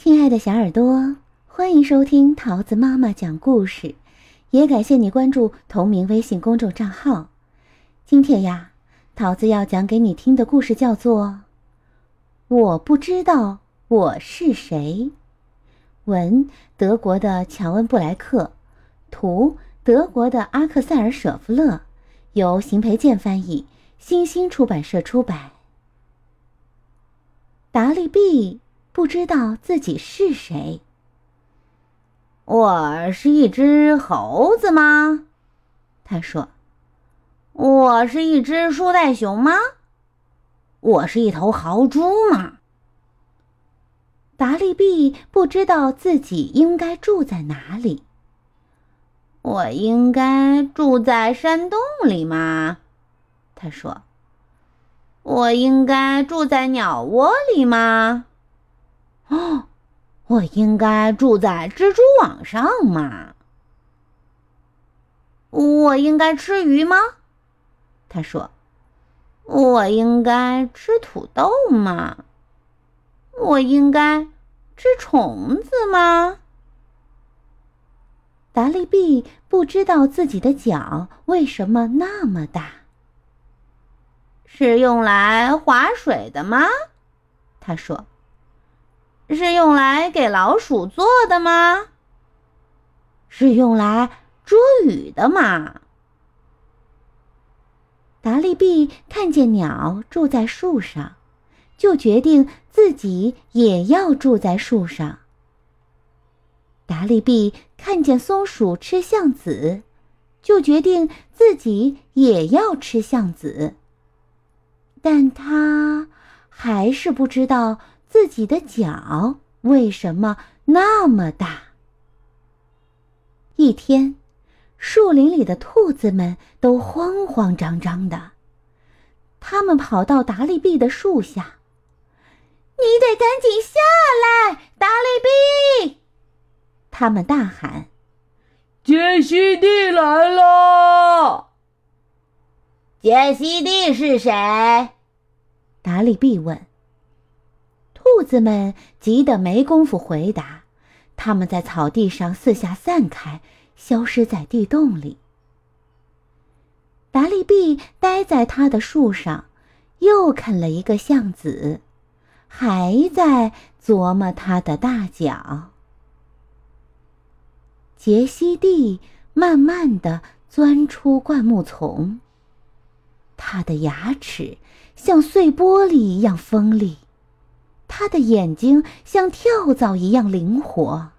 亲爱的小耳朵，欢迎收听桃子妈妈讲故事，也感谢你关注同名微信公众账号。今天呀，桃子要讲给你听的故事叫做《我不知道我是谁》。文：德国的乔恩·布莱克，图：德国的阿克塞尔·舍夫勒，由邢培建翻译，新星出版社出版。达利毕。不知道自己是谁。我是一只猴子吗？他说：“我是一只树袋熊吗？我是一头豪猪吗？”达利毕不知道自己应该住在哪里。我应该住在山洞里吗？他说：“我应该住在鸟窝里吗？”哦，我应该住在蜘蛛网上吗？我应该吃鱼吗？他说：“我应该吃土豆吗？我应该吃虫子吗？”达利毕不知道自己的脚为什么那么大，是用来划水的吗？他说。是用来给老鼠做的吗？是用来捉鱼的吗？达利毕看见鸟住在树上，就决定自己也要住在树上。达利毕看见松鼠吃橡子，就决定自己也要吃橡子。但他还是不知道。自己的脚为什么那么大？一天，树林里的兔子们都慌慌张张的，他们跑到达利毕的树下。“你得赶紧下来，达利毕！”他们大喊。“杰西蒂来了！”“杰西蒂是谁？”达利毕问。兔子们急得没工夫回答，他们在草地上四下散开，消失在地洞里。达利毕待在他的树上，又啃了一个橡子，还在琢磨他的大脚。杰西蒂慢慢的钻出灌木丛，他的牙齿像碎玻璃一样锋利。他的眼睛像跳蚤一样灵活。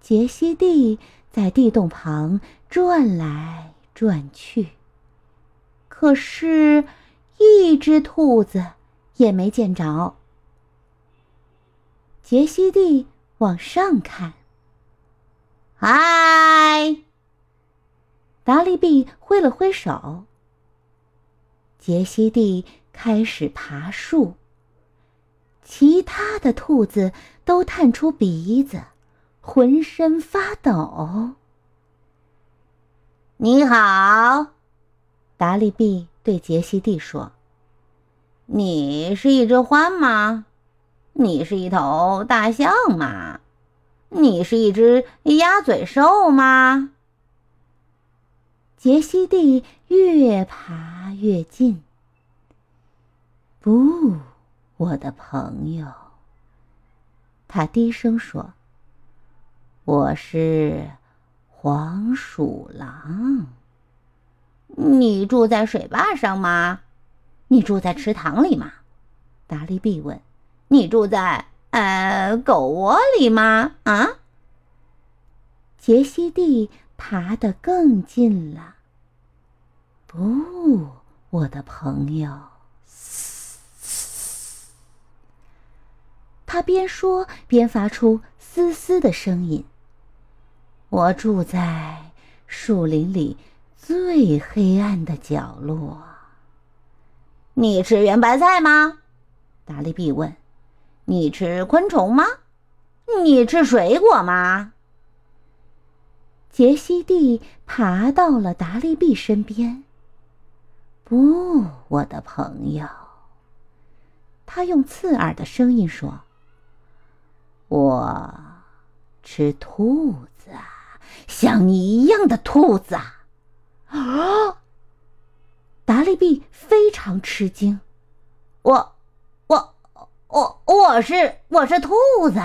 杰西蒂在地洞旁转来转去，可是，一只兔子也没见着。杰西蒂往上看，嗨！达利毕挥了挥手。杰西蒂开始爬树。其他的兔子都探出鼻子，浑身发抖。你好，达利毕对杰西蒂说：“你是一只獾吗？你是一头大象吗？你是一只鸭嘴兽吗？”杰西蒂越爬越近。不。我的朋友，他低声说：“我是黄鼠狼。你住在水坝上吗？你住在池塘里吗？”达利毕问。“你住在呃狗窝里吗？”啊？杰西蒂爬得更近了。不，我的朋友。他边说边发出嘶嘶的声音。我住在树林里最黑暗的角落。你吃圆白菜吗？达利毕问。你吃昆虫吗？你吃水果吗？杰西蒂爬到了达利毕身边。不，我的朋友。他用刺耳的声音说。我吃兔子，像你一样的兔子啊！啊！达利比非常吃惊。我，我，我，我是我是兔子。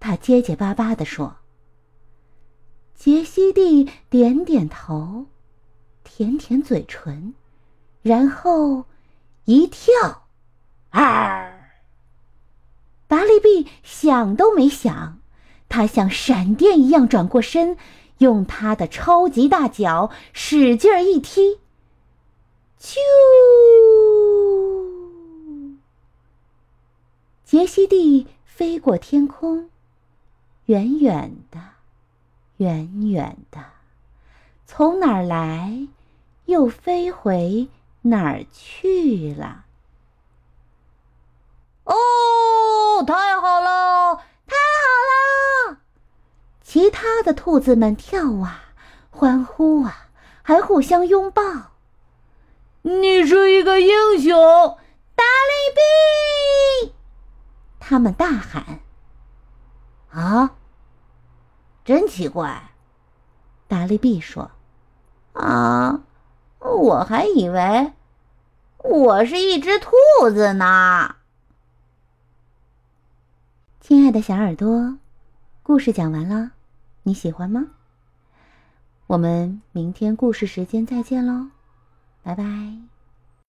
他结结巴巴地说。杰西蒂点点头，舔舔嘴唇，然后一跳，啊！达利比想都没想，他像闪电一样转过身，用他的超级大脚使劲一踢，啾！杰西蒂飞过天空，远远的。远远的，从哪儿来，又飞回哪儿去了？哦太好了，太好了！其他的兔子们跳啊，欢呼啊，还互相拥抱。你是一个英雄，达利比！他们大喊：“啊！”真奇怪，达利比说：“啊，我还以为我是一只兔子呢。”亲爱的小耳朵，故事讲完了，你喜欢吗？我们明天故事时间再见喽，拜拜。